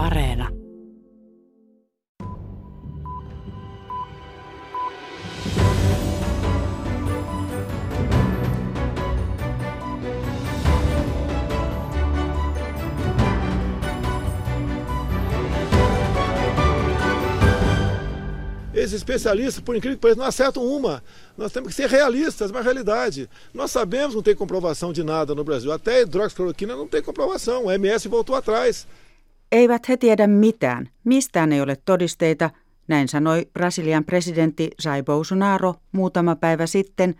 Areena. Esses especialistas, por incrível que pareça, não acertam uma. Nós temos que ser realistas, uma realidade. Nós sabemos que não tem comprovação de nada no Brasil. Até hidroxicloroquina não tem comprovação. O MS voltou atrás. Eivät he tiedä mitään. Mistään ei ole todisteita, näin sanoi Brasilian presidentti Jair Bolsonaro muutama päivä sitten,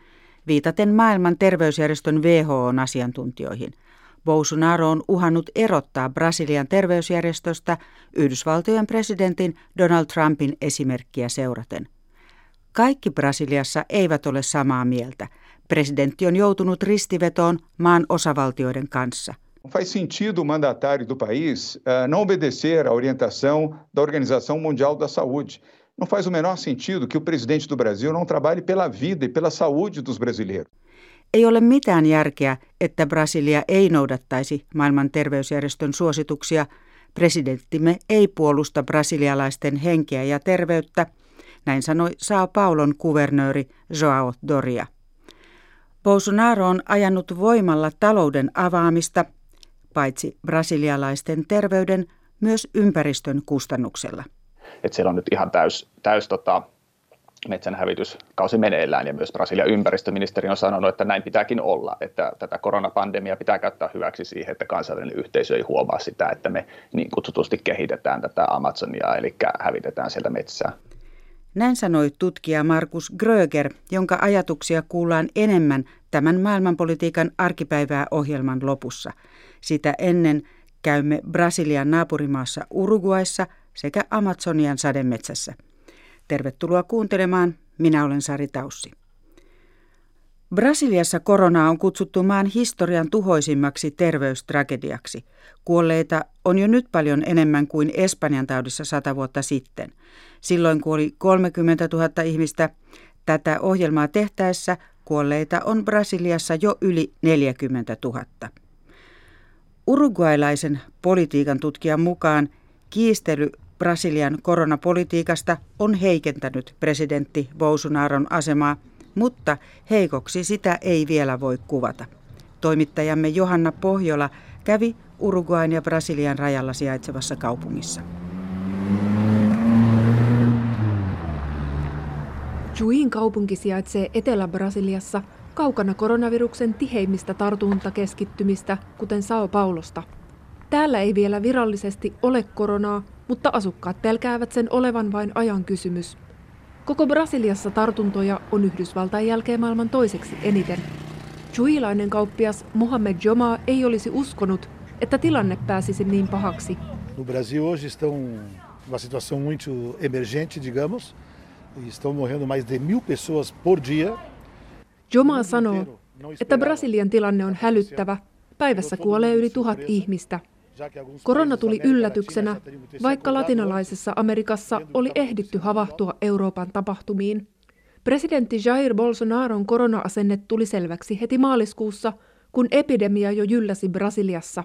viitaten maailman terveysjärjestön WHOn asiantuntijoihin – Bolsonaro on uhannut erottaa Brasilian terveysjärjestöstä Yhdysvaltojen presidentin Donald Trumpin esimerkkiä seuraten. Kaikki Brasiliassa eivät ole samaa mieltä. Presidentti on joutunut ristivetoon maan osavaltioiden kanssa. Não faz sentido o mandatário do país uh, não obedecer à orientação da Organização Mundial da Saúde. Não faz o menor sentido que o presidente do Brasil não trabalhe pela vida e pela saúde dos brasileiros. Ei ole mitään järkeä, että Brasilia ei noudattaisi maailman terveysjärjestön suosituksia. Presidenttimme ei puolusta brasilialaisten henkeä ja terveyttä, näin sanoi Sao Paulon kuvernööri Joao Doria. Bolsonaro on ajanut voimalla talouden avaamista, paitsi brasilialaisten terveyden, myös ympäristön kustannuksella. Et siellä on nyt ihan täys, täys tota, metsänhävityskausi meneillään ja myös Brasilian ympäristöministeri on sanonut, että näin pitääkin olla, että tätä koronapandemiaa pitää käyttää hyväksi siihen, että kansainvälinen yhteisö ei huomaa sitä, että me niin kutsutusti kehitetään tätä Amazonia, eli hävitetään sieltä metsää. Näin sanoi tutkija Markus Gröger, jonka ajatuksia kuullaan enemmän tämän maailmanpolitiikan arkipäivää ohjelman lopussa. Sitä ennen käymme Brasilian naapurimaassa Uruguayssa sekä Amazonian sademetsässä. Tervetuloa kuuntelemaan. Minä olen Sari Taussi. Brasiliassa koronaa on kutsuttu maan historian tuhoisimmaksi terveystragediaksi. Kuolleita on jo nyt paljon enemmän kuin Espanjan taudissa sata vuotta sitten. Silloin kuoli 30 000 ihmistä. Tätä ohjelmaa tehtäessä kuolleita on Brasiliassa jo yli 40 000. Uruguaylaisen politiikan tutkijan mukaan kiistely Brasilian koronapolitiikasta on heikentänyt presidentti Bolsonaron asemaa, mutta heikoksi sitä ei vielä voi kuvata. Toimittajamme Johanna Pohjola kävi Uruguain ja Brasilian rajalla sijaitsevassa kaupungissa. Juin kaupunki sijaitsee Etelä-Brasiliassa, kaukana koronaviruksen tiheimmistä tartuntakeskittymistä, kuten Sao Paulosta. Täällä ei vielä virallisesti ole koronaa, mutta asukkaat pelkäävät sen olevan vain ajan kysymys. Koko Brasiliassa tartuntoja on Yhdysvaltain jälkeen maailman toiseksi eniten. Chuilainen kauppias Mohamed Joma ei olisi uskonut, että tilanne pääsisi niin pahaksi. No Brasil hoje estão uma situação muito emergente, digamos. Estão morrendo mais de mil pessoas por dia. Joma sanoo, että Brasilian tilanne on hälyttävä. Päivässä kuolee yli tuhat ihmistä. Korona tuli yllätyksenä, vaikka latinalaisessa Amerikassa oli ehditty havahtua Euroopan tapahtumiin. Presidentti Jair Bolsonaron korona-asenne tuli selväksi heti maaliskuussa, kun epidemia jo jylläsi Brasiliassa.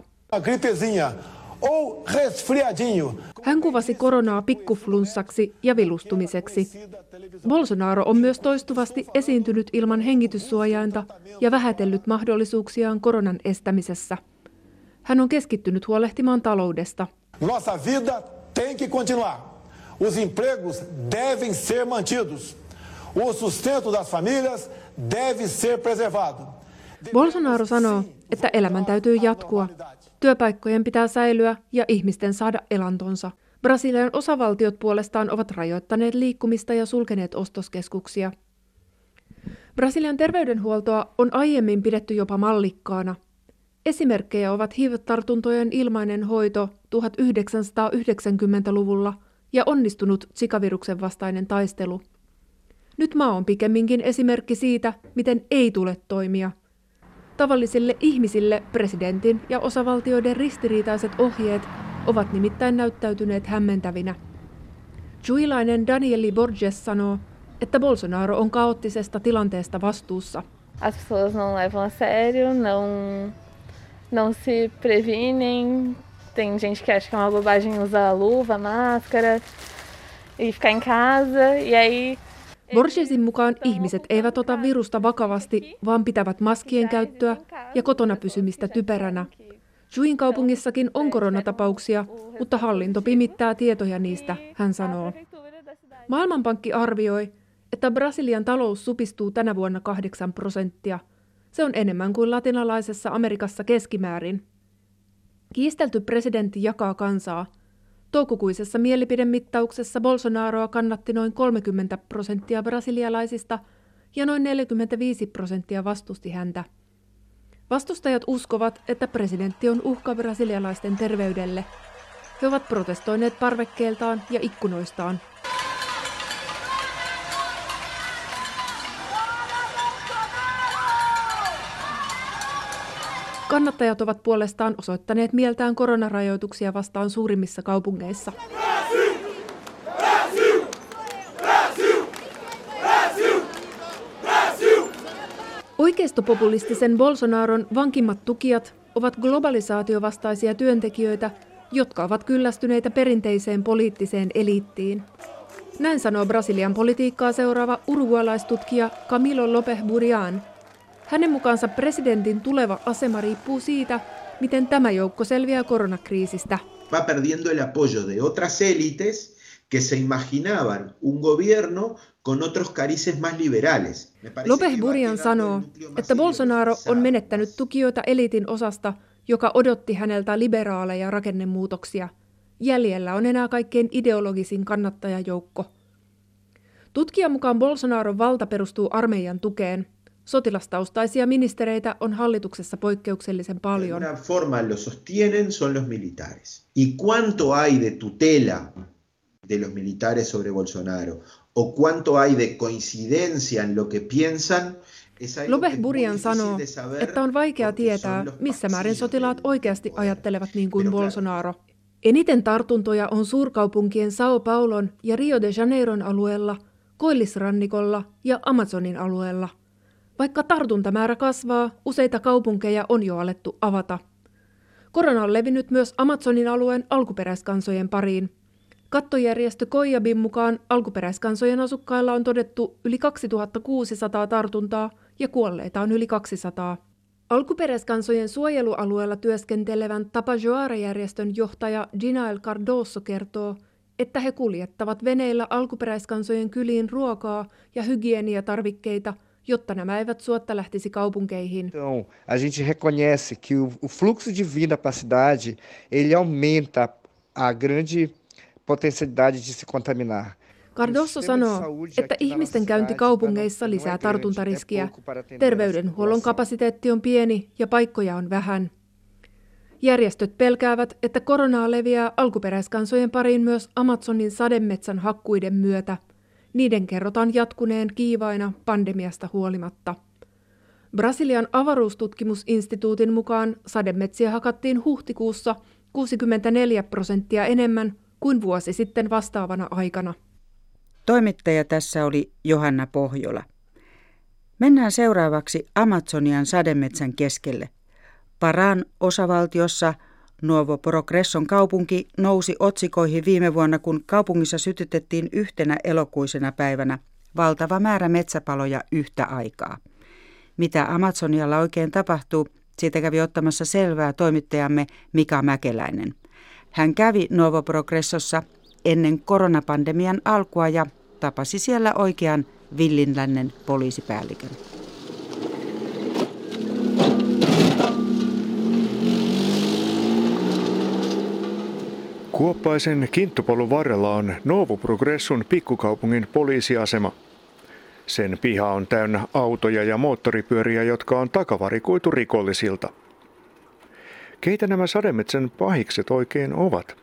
Hän kuvasi koronaa pikkuflunssaksi ja vilustumiseksi. Bolsonaro on myös toistuvasti esiintynyt ilman hengityssuojainta ja vähätellyt mahdollisuuksiaan koronan estämisessä. Hän on keskittynyt huolehtimaan taloudesta. Nossa vida tem que continuar. Os empregos devem ser mantidos. O sustento das famílias deve ser preservado. Bolsonaro sanoo, että elämän täytyy jatkua. Työpaikkojen pitää säilyä ja ihmisten saada elantonsa. Brasilian osavaltiot puolestaan ovat rajoittaneet liikkumista ja sulkeneet ostoskeskuksia. Brasilian terveydenhuoltoa on aiemmin pidetty jopa mallikkaana. Esimerkkejä ovat HIV-tartuntojen ilmainen hoito 1990-luvulla ja onnistunut sikaviruksen vastainen taistelu. Nyt maa on pikemminkin esimerkki siitä, miten ei tule toimia. Tavallisille ihmisille presidentin ja osavaltioiden ristiriitaiset ohjeet ovat nimittäin näyttäytyneet hämmentävinä. Juilainen Danieli Borges sanoo, että Bolsonaro on kaoottisesta tilanteesta vastuussa. As pessoas não levam a sério, não não se previnem, Tem gente que acha que é uma bobagem usar luva, máscara e ficar em casa. E aí Borgesin mukaan ihmiset eivät ota virusta vakavasti, vaan pitävät maskien käyttöä ja kotona pysymistä typeränä. Juin kaupungissakin on koronatapauksia, mutta hallinto pimittää tietoja niistä, hän sanoo. Maailmanpankki arvioi, että Brasilian talous supistuu tänä vuonna 8 prosenttia. Se on enemmän kuin latinalaisessa Amerikassa keskimäärin. Kiistelty presidentti jakaa kansaa. Toukokuisessa mielipidemittauksessa Bolsonaroa kannatti noin 30 prosenttia brasilialaisista ja noin 45 prosenttia vastusti häntä. Vastustajat uskovat, että presidentti on uhka brasilialaisten terveydelle. He ovat protestoineet parvekkeeltaan ja ikkunoistaan Kannattajat ovat puolestaan osoittaneet mieltään koronarajoituksia vastaan suurimmissa kaupungeissa. Oikeistopopulistisen Bolsonaron vankimmat tukijat ovat globalisaatiovastaisia työntekijöitä, jotka ovat kyllästyneitä perinteiseen poliittiseen eliittiin. Näin sanoo Brasilian politiikkaa seuraava urugualaistutkija Camilo Lopez Burian – hänen mukaansa presidentin tuleva asema riippuu siitä, miten tämä joukko selviää koronakriisistä. Va perdiendo el apoyo de otras élites que se imaginaban un gobierno con otros carices más liberales. Lopez Burian sanoo, että Bolsonaro on menettänyt tukijoita eliitin osasta, joka odotti häneltä liberaaleja rakennemuutoksia. Jäljellä on enää kaikkein ideologisin kannattajajoukko. Tutkijan mukaan Bolsonaron valta perustuu armeijan tukeen – Sotilastaustaisia ministereitä on hallituksessa poikkeuksellisen paljon. De forma lo sostienen son los militares. Y cuánto hay de tutela de los militares sobre Bolsonaro o cuánto hay de coincidencia en lo que piensan Lopez Burian sanoo, että on vaikea tietää, missä määrin sotilaat oikeasti ajattelevat niin kuin Bolsonaro. Eniten tartuntoja on suurkaupunkien Sao Paulon ja Rio de Janeiron alueella, Koillisrannikolla ja Amazonin alueella – vaikka tartuntamäärä kasvaa, useita kaupunkeja on jo alettu avata. Korona on levinnyt myös Amazonin alueen alkuperäiskansojen pariin. Kattojärjestö Koijabin mukaan alkuperäiskansojen asukkailla on todettu yli 2600 tartuntaa ja kuolleita on yli 200. Alkuperäiskansojen suojelualueella työskentelevän Tapajoara-järjestön johtaja Ginael Cardoso kertoo, että he kuljettavat veneillä alkuperäiskansojen kyliin ruokaa ja hygieniatarvikkeita – jotta nämä eivät suotta lähtisi kaupunkeihin. Então, a gente reconhece que o, o fluxo de vida para a cidade, ele aumenta a grande potencialidade de se contaminar. Cardoso sanoo, että ihmisten käynti kaupungeissa lisää tartuntariskiä. Terveydenhuollon kapasiteetti on pieni ja paikkoja on vähän. Järjestöt pelkäävät, että koronaa leviää alkuperäiskansojen pariin myös Amazonin sademetsän hakkuiden myötä – niiden kerrotaan jatkuneen kiivaina pandemiasta huolimatta. Brasilian avaruustutkimusinstituutin mukaan sademetsiä hakattiin huhtikuussa 64 prosenttia enemmän kuin vuosi sitten vastaavana aikana. Toimittaja tässä oli Johanna Pohjola. Mennään seuraavaksi Amazonian sademetsän keskelle. Paran osavaltiossa – Nuovo Progresson kaupunki nousi otsikoihin viime vuonna, kun kaupungissa sytytettiin yhtenä elokuisena päivänä valtava määrä metsäpaloja yhtä aikaa. Mitä Amazonialla oikein tapahtuu, siitä kävi ottamassa selvää toimittajamme Mika Mäkeläinen. Hän kävi Nuovo Progressossa ennen koronapandemian alkua ja tapasi siellä oikean villinlännen poliisipäällikön. Kuoppaisen kinttupolun varrella on Novo Progressun pikkukaupungin poliisiasema. Sen piha on täynnä autoja ja moottoripyöriä, jotka on takavarikoitu rikollisilta. Keitä nämä sademetsän pahikset oikein ovat?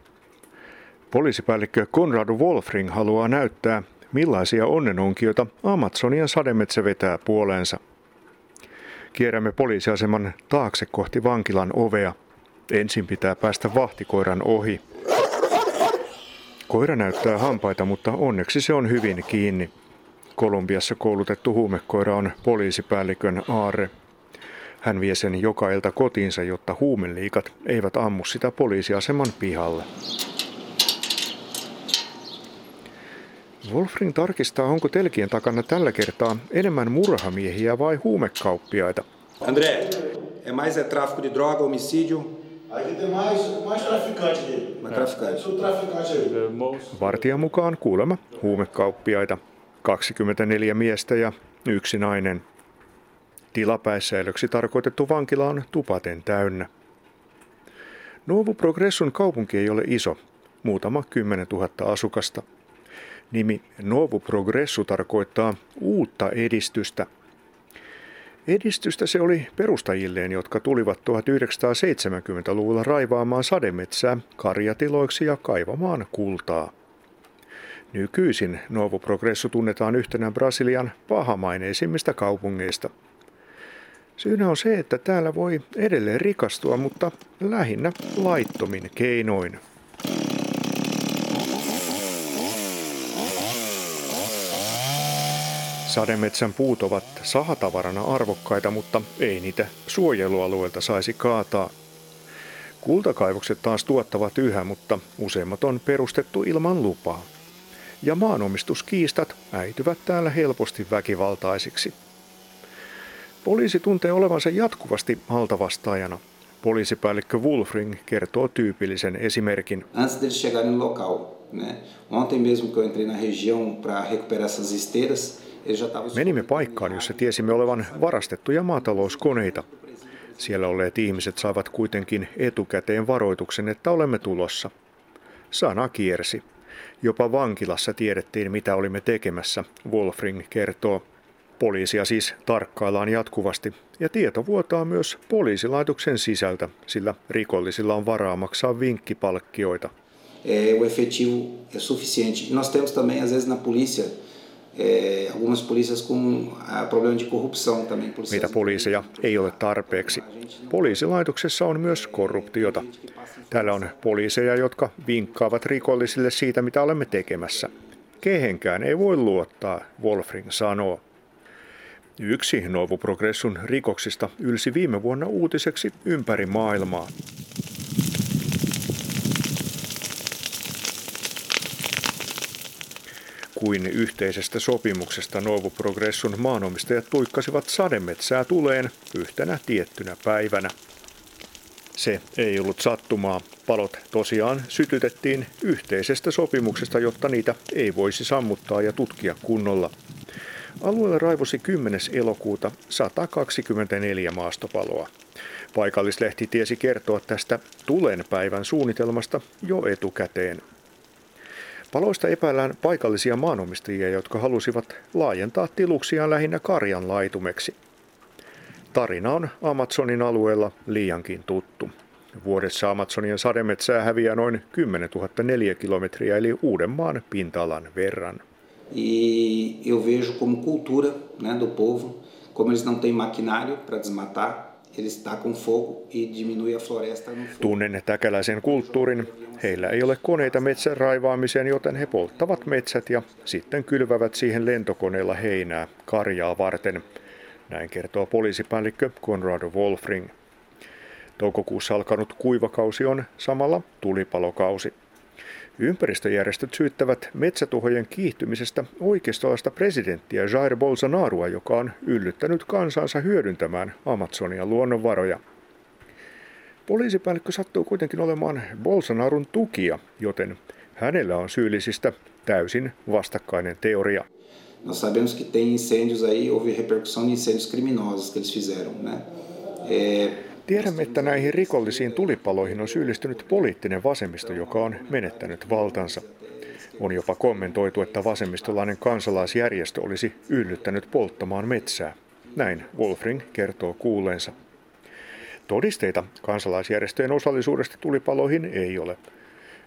Poliisipäällikkö Konrad Wolfring haluaa näyttää, millaisia onnenonkioita Amazonian sademetsä vetää puoleensa. Kierrämme poliisiaseman taakse kohti vankilan ovea. Ensin pitää päästä vahtikoiran ohi. Koira näyttää hampaita, mutta onneksi se on hyvin kiinni. Kolumbiassa koulutettu huumekoira on poliisipäällikön aare. Hän vie sen joka ilta kotiinsa, jotta huumeliikat eivät ammu sitä poliisiaseman pihalle. Wolfring tarkistaa, onko telkien takana tällä kertaa enemmän murhamiehiä vai huumekauppiaita. André, é mais é tráfico de droga, homicídio? Aqui tem mais, mais traficante aqui. Mais traficante. Tudo traficante aí. Vartijan mukaan kuulemma huumekauppiaita. 24 miestä ja yksi nainen. Tilapäissäilöksi tarkoitettu vankila on tupaten täynnä. Novo Progressun kaupunki ei ole iso, muutama 10 000 asukasta. Nimi Novo Progressu tarkoittaa uutta edistystä. Edistystä se oli perustajilleen, jotka tulivat 1970-luvulla raivaamaan sademetsää karjatiloiksi ja kaivamaan kultaa. Nykyisin Novo Progresso tunnetaan yhtenä Brasilian pahamaineisimmista kaupungeista. Syynä on se, että täällä voi edelleen rikastua, mutta lähinnä laittomin keinoin. Sademetsän puut ovat sahatavarana arvokkaita, mutta ei niitä suojelualueelta saisi kaataa. Kultakaivokset taas tuottavat yhä, mutta useimmat on perustettu ilman lupaa. Ja maanomistuskiistat äityvät täällä helposti väkivaltaisiksi. Poliisi tuntee olevansa jatkuvasti altavastaajana. Poliisipäällikkö Wolfring kertoo tyypillisen esimerkin. Antes deles chegarem no local, né? Ontem mesmo que eu entrei na região para recuperar essas esteiras, Menimme paikkaan, jossa tiesimme olevan varastettuja maatalouskoneita. Siellä olleet ihmiset saivat kuitenkin etukäteen varoituksen, että olemme tulossa. Sana kiersi. Jopa vankilassa tiedettiin, mitä olimme tekemässä, Wolfring kertoo. Poliisia siis tarkkaillaan jatkuvasti ja tieto vuotaa myös poliisilaitoksen sisältä, sillä rikollisilla on varaa maksaa vinkkipalkkioita. O efetivo é suficiente. Nós temos também, às vezes, na polícia, é, algumas polícias com problema de corrupção também. Mitä poliiseja ei ole tarpeeksi. Poliisilaitoksessa on myös korruptiota. Täällä on poliiseja, jotka vinkkaavat rikollisille siitä, mitä olemme tekemässä. Kehenkään ei voi luottaa, Wolfring sanoo. Yksi Novo Progressun rikoksista ylsi viime vuonna uutiseksi ympäri maailmaa. Kuin yhteisestä sopimuksesta Novo Progressun maanomistajat tuikkasivat sademetsää tuleen yhtenä tiettynä päivänä. Se ei ollut sattumaa. Palot tosiaan sytytettiin yhteisestä sopimuksesta, jotta niitä ei voisi sammuttaa ja tutkia kunnolla. Alueella raivosi 10. elokuuta 124 maastopaloa. Paikallislehti tiesi kertoa tästä tulen päivän suunnitelmasta jo etukäteen. Paloista epäillään paikallisia maanomistajia, jotka halusivat laajentaa tiluksiaan lähinnä karjan laitumeksi. Tarina on Amazonin alueella liiankin tuttu. Vuodessa Amazonian sademetsää häviää noin 10 000 neliökilometriä eli Uudenmaan pinta-alan verran. E eu vejo como cultura né, do povo, como eles não têm maquinário para desmatar, eles tacam fogo e floresta no. Tunnen täkäläisen kulttuurin. Heillä ei ole koneita metsän raivaamiseen, joten he polttavat metsät ja sitten kylvävät siihen lentokoneella heinää karjaa varten. Näin kertoo poliisipäällikkö Conrado Wolfring. Toukokuussa alkanut kuivakausi on samalla tulipalokausi. Ympäristöjärjestöt syyttävät metsätuhojen kiihtymisestä oikeistolaista presidenttiä Jair Bolsonaroa, joka on yllyttänyt kansansa hyödyntämään Amazonian luonnonvaroja. Poliisipäällikkö sattuu kuitenkin olemaan Bolsonaron tukija, joten hänellä on syyllisistä täysin vastakkainen teoria. Nós sabemos que tem incêndios aí, houve repercussão de incêndios criminosos que eles fizeram, né? Tiedämme, että näihin rikollisiin tulipaloihin on syyllistynyt poliittinen vasemmisto, joka on menettänyt valtansa. On jopa kommentoitu, että vasemmistolainen kansalaisjärjestö olisi yllyttänyt polttamaan metsää. Näin Wolfring kertoo kuuleensa. Todisteita kansalaisjärjestöjen osallisuudesta tulipaloihin ei ole.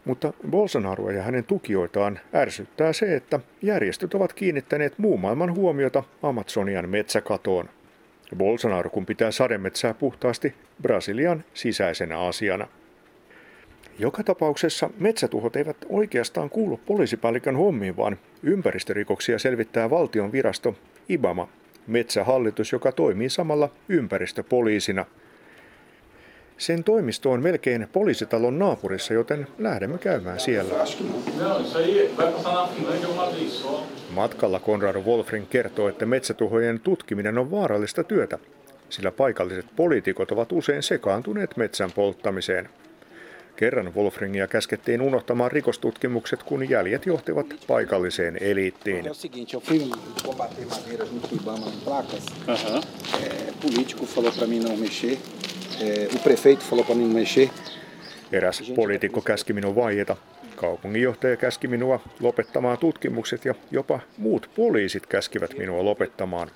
Mutta Bolsonaroa ja hänen tukijoitaan ärsyttää se, että järjestöt ovat kiinnittäneet muun maailman huomiota Amazonian metsäkatoon. Bolsonaro kun pitää sademetsää puhtaasti Brasilian sisäisenä asiana. Joka tapauksessa metsätuhot eivät oikeastaan kuulu poliisipäällikön hommiin, vaan ympäristörikoksia selvittää valtion virasto IBAMA, metsähallitus, joka toimii samalla ympäristöpoliisina. Sen toimisto on melkein poliisitalon naapurissa, joten lähdemme käymään siellä. Matkalla Konrad Wolfring kertoo, että metsätuhojen tutkiminen on vaarallista työtä, sillä paikalliset poliitikot ovat usein sekaantuneet metsän polttamiseen. Kerran Wolfringia käskettiin unohtamaan rikostutkimukset, kun jäljet johtivat paikalliseen eliittiin. Eräs poliitikko käski minun vaieta. Kaupunginjohtaja käski minua lopettamaan tutkimukset ja jopa muut poliisit käskivät minua lopettamaan.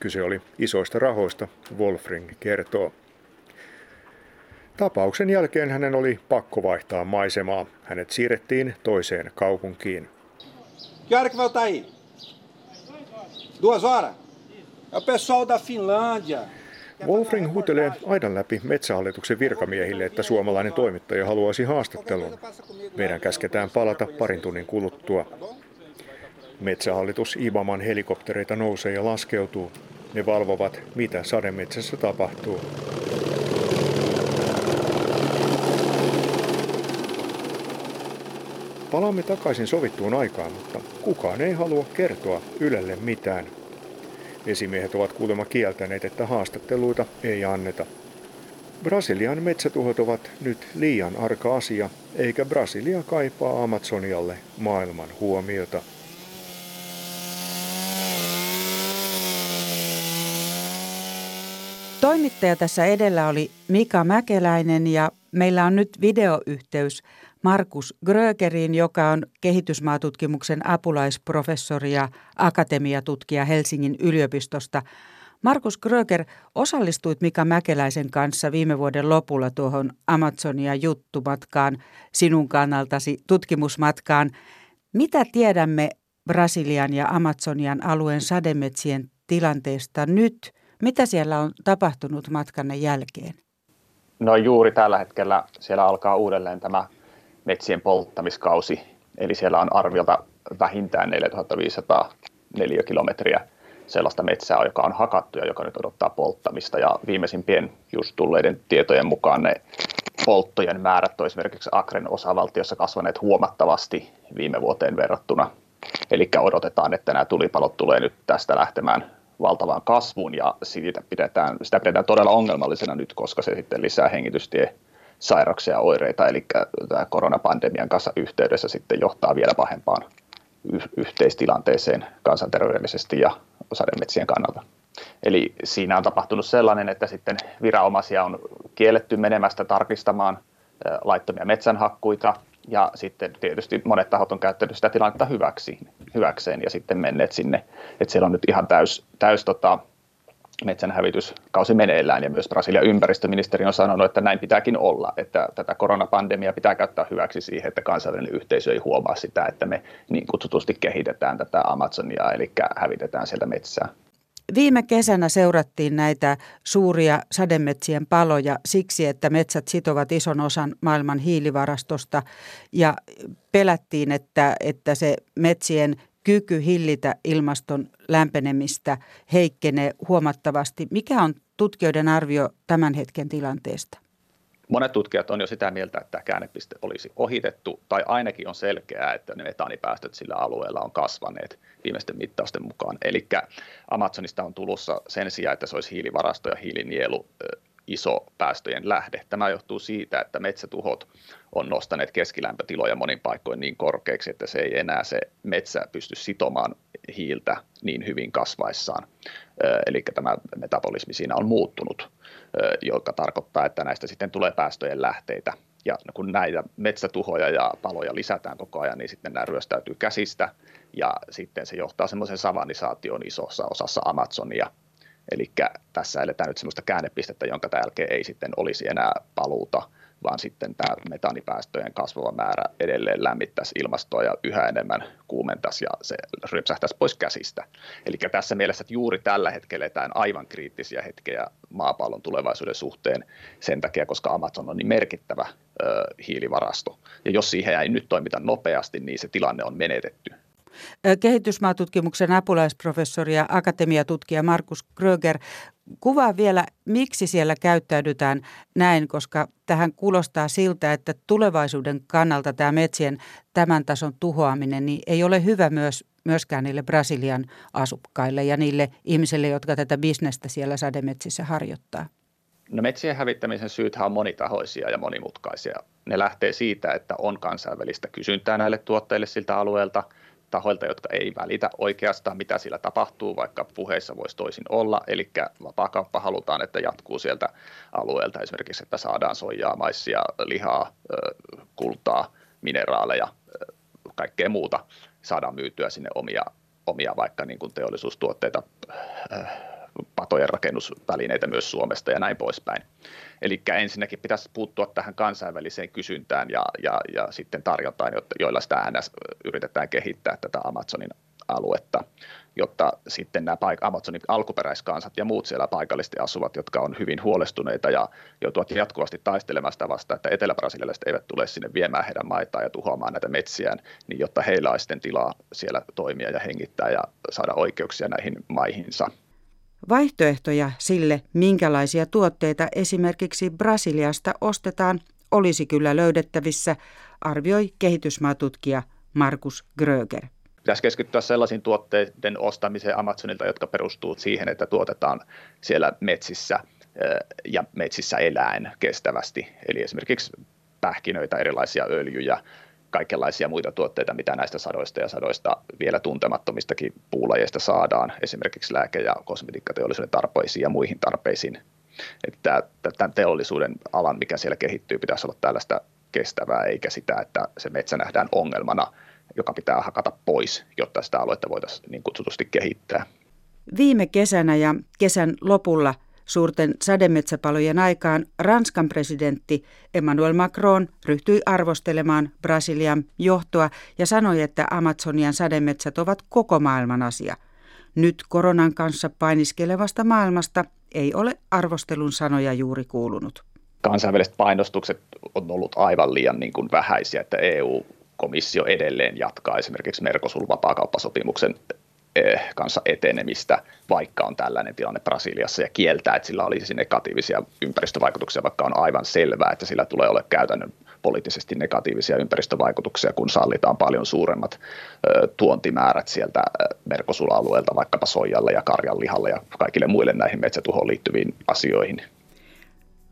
Kyse oli isoista rahoista, Wolfring kertoo. Tapauksen jälkeen hänen oli pakko vaihtaa maisemaa. Hänet siirrettiin toiseen kaupunkiin. Hora? Duas horas? É o pessoal da Finlândia. Wolfring huutelee aidan läpi metsähallituksen virkamiehille, että suomalainen toimittaja haluaisi haastattelun. Meidän käsketään palata parin tunnin kuluttua. Metsähallitus Ibaman helikoptereita nousee ja laskeutuu. Ne valvovat, mitä sademetsässä tapahtuu. Palaamme takaisin sovittuun aikaan, mutta kukaan ei halua kertoa Ylelle mitään. Esimiehet ovat kuulemma kieltäneet, että haastatteluita ei anneta. Brasilian metsätuhot ovat nyt liian arka asia, eikä Brasilia kaipaa Amazonialle maailman huomiota. Toimittaja tässä edellä oli Mika Mäkeläinen ja meillä on nyt videoyhteys Markus Grögerin, joka on kehitysmaatutkimuksen apulaisprofessori ja akatemiatutkija Helsingin yliopistosta. Markus Gröger, osallistuit Mika Mäkeläisen kanssa viime vuoden lopulla tuohon Amazonia juttumatkaan, sinun kannaltasi tutkimusmatkaan. Mitä tiedämme Brasilian ja Amazonian alueen sademetsien tilanteesta nyt? Mitä siellä on tapahtunut matkanne jälkeen? No juuri tällä hetkellä siellä alkaa uudelleen tämä metsien polttamiskausi, eli siellä on arviolta vähintään 4500 neliökilometriä sellaista metsää, joka on hakattu ja joka nyt odottaa polttamista. Ja viimeisimpien just tulleiden tietojen mukaan ne polttojen määrät on esimerkiksi Akren osavaltiossa kasvaneet huomattavasti viime vuoteen verrattuna. Eli odotetaan, että nämä tulipalot tulee nyt tästä lähtemään valtavaan kasvuun ja siitä pidetään, sitä pidetään todella ongelmallisena nyt, koska se sitten lisää hengitystie sairauksia ja oireita, eli tämä koronapandemian kanssa yhteydessä sitten johtaa vielä pahempaan yhteistilanteeseen kansanterveydellisesti ja sademetsien kannalta. Eli siinä on tapahtunut sellainen, että sitten viranomaisia on kielletty menemästä tarkistamaan laittomia metsänhakkuita, ja sitten tietysti monet tahot on käyttänyt sitä tilannetta hyväksi, hyväkseen ja sitten menneet sinne, että siellä on nyt ihan täys, täys tota, metsänhävityskausi meneillään ja myös Brasilian ympäristöministeri on sanonut, että näin pitääkin olla, että tätä koronapandemia pitää käyttää hyväksi siihen, että kansainvälinen yhteisö ei huomaa sitä, että me niin kutsutusti kehitetään tätä Amazonia, eli hävitetään sieltä metsää. Viime kesänä seurattiin näitä suuria sademetsien paloja siksi, että metsät sitovat ison osan maailman hiilivarastosta ja pelättiin, että, että se metsien kyky hillitä ilmaston lämpenemistä heikkenee huomattavasti. Mikä on tutkijoiden arvio tämän hetken tilanteesta? Monet tutkijat on jo sitä mieltä, että käännepiste olisi ohitettu, tai ainakin on selkeää, että ne metaanipäästöt sillä alueella on kasvaneet viimeisten mittausten mukaan. Eli Amazonista on tulossa sen sijaan, että se olisi hiilivarasto ja hiilinielu iso päästöjen lähde. Tämä johtuu siitä, että metsätuhot on nostaneet keskilämpötiloja monin paikoin niin korkeaksi, että se ei enää se metsä pysty sitomaan hiiltä niin hyvin kasvaessaan. Eli tämä metabolismi siinä on muuttunut, joka tarkoittaa, että näistä sitten tulee päästöjen lähteitä. Ja kun näitä metsätuhoja ja paloja lisätään koko ajan, niin sitten nämä ryöstäytyy käsistä ja sitten se johtaa semmoisen savanisaation isossa osassa Amazonia – Eli tässä eletään nyt sellaista käännepistettä, jonka jälkeen ei sitten olisi enää paluuta, vaan sitten tämä metaanipäästöjen kasvava määrä edelleen lämmittäisi ilmastoa ja yhä enemmän kuumentaisi ja se rypsähtäisi pois käsistä. Eli tässä mielessä, että juuri tällä hetkellä eletään aivan kriittisiä hetkeä maapallon tulevaisuuden suhteen sen takia, koska Amazon on niin merkittävä ö, hiilivarasto. Ja jos siihen ei nyt toimita nopeasti, niin se tilanne on menetetty Kehitysmaatutkimuksen apulaisprofessori ja akatemiatutkija Markus Kröger, kuvaa vielä, miksi siellä käyttäydytään näin, koska tähän kuulostaa siltä, että tulevaisuuden kannalta tämä metsien tämän tason tuhoaminen niin ei ole hyvä myös, myöskään niille Brasilian asukkaille ja niille ihmisille, jotka tätä bisnestä siellä sademetsissä harjoittaa. No metsien hävittämisen syythän on monitahoisia ja monimutkaisia. Ne lähtee siitä, että on kansainvälistä kysyntää näille tuotteille siltä alueelta, tahoilta, jotka ei välitä oikeastaan, mitä siellä tapahtuu, vaikka puheissa voisi toisin olla. Eli vapaakauppa halutaan, että jatkuu sieltä alueelta esimerkiksi, että saadaan soijaa, maissia, lihaa, kultaa, mineraaleja, kaikkea muuta. Saadaan myytyä sinne omia, omia vaikka niin kuin teollisuustuotteita patojen rakennusvälineitä myös Suomesta ja näin poispäin. Eli ensinnäkin pitäisi puuttua tähän kansainväliseen kysyntään ja, ja, ja sitten tarjontaan, joilla sitä NS yritetään kehittää tätä Amazonin aluetta, jotta sitten nämä paik- Amazonin alkuperäiskansat ja muut siellä paikallisesti asuvat, jotka on hyvin huolestuneita ja joutuvat jatkuvasti taistelemaan sitä vastaan, että etelä-brasilialaiset eivät tule sinne viemään heidän maitaan ja tuhoamaan näitä metsiään, niin jotta heillä olisi sitten tilaa siellä toimia ja hengittää ja saada oikeuksia näihin maihinsa. Vaihtoehtoja sille, minkälaisia tuotteita esimerkiksi Brasiliasta ostetaan, olisi kyllä löydettävissä, arvioi kehitysmaatutkija Markus Gröger. Pitäisi keskittyä sellaisiin tuotteiden ostamiseen Amazonilta, jotka perustuu siihen, että tuotetaan siellä metsissä ja metsissä eläen kestävästi. Eli esimerkiksi pähkinöitä, erilaisia öljyjä, kaikenlaisia muita tuotteita, mitä näistä sadoista ja sadoista vielä tuntemattomistakin puulajeista saadaan, esimerkiksi lääke- ja kosmetiikkateollisuuden tarpeisiin ja muihin tarpeisiin. Että tämän teollisuuden alan, mikä siellä kehittyy, pitäisi olla tällaista kestävää, eikä sitä, että se metsä nähdään ongelmana, joka pitää hakata pois, jotta sitä aluetta voitaisiin niin kutsutusti kehittää. Viime kesänä ja kesän lopulla Suurten sademetsäpalojen aikaan Ranskan presidentti Emmanuel Macron ryhtyi arvostelemaan Brasilian johtoa ja sanoi, että Amazonian sademetsät ovat koko maailman asia. Nyt koronan kanssa painiskelevasta maailmasta ei ole arvostelun sanoja juuri kuulunut. Kansainväliset painostukset on ollut aivan liian niin kuin vähäisiä, että EU-komissio edelleen jatkaa esimerkiksi Mercosul-vapaakauppasopimuksen Eh, kanssa etenemistä, vaikka on tällainen tilanne Brasiliassa ja kieltää, että sillä olisi negatiivisia ympäristövaikutuksia, vaikka on aivan selvää, että sillä tulee olla käytännön poliittisesti negatiivisia ympäristövaikutuksia, kun sallitaan paljon suuremmat tuontimäärät sieltä Merkosul-alueelta, vaikkapa soijalle ja karjanlihalle ja kaikille muille näihin metsätuhoon liittyviin asioihin.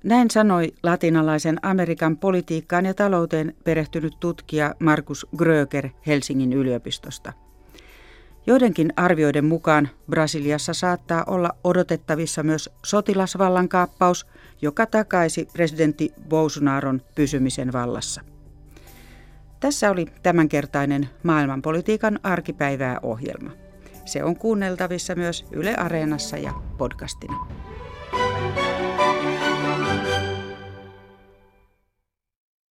Näin sanoi latinalaisen Amerikan politiikkaan ja talouteen perehtynyt tutkija Markus Gröger Helsingin yliopistosta. Joidenkin arvioiden mukaan Brasiliassa saattaa olla odotettavissa myös sotilasvallankaappaus, joka takaisi presidentti Bolsonaron pysymisen vallassa. Tässä oli tämänkertainen maailmanpolitiikan arkipäivää ohjelma. Se on kuunneltavissa myös Yle Areenassa ja podcastina.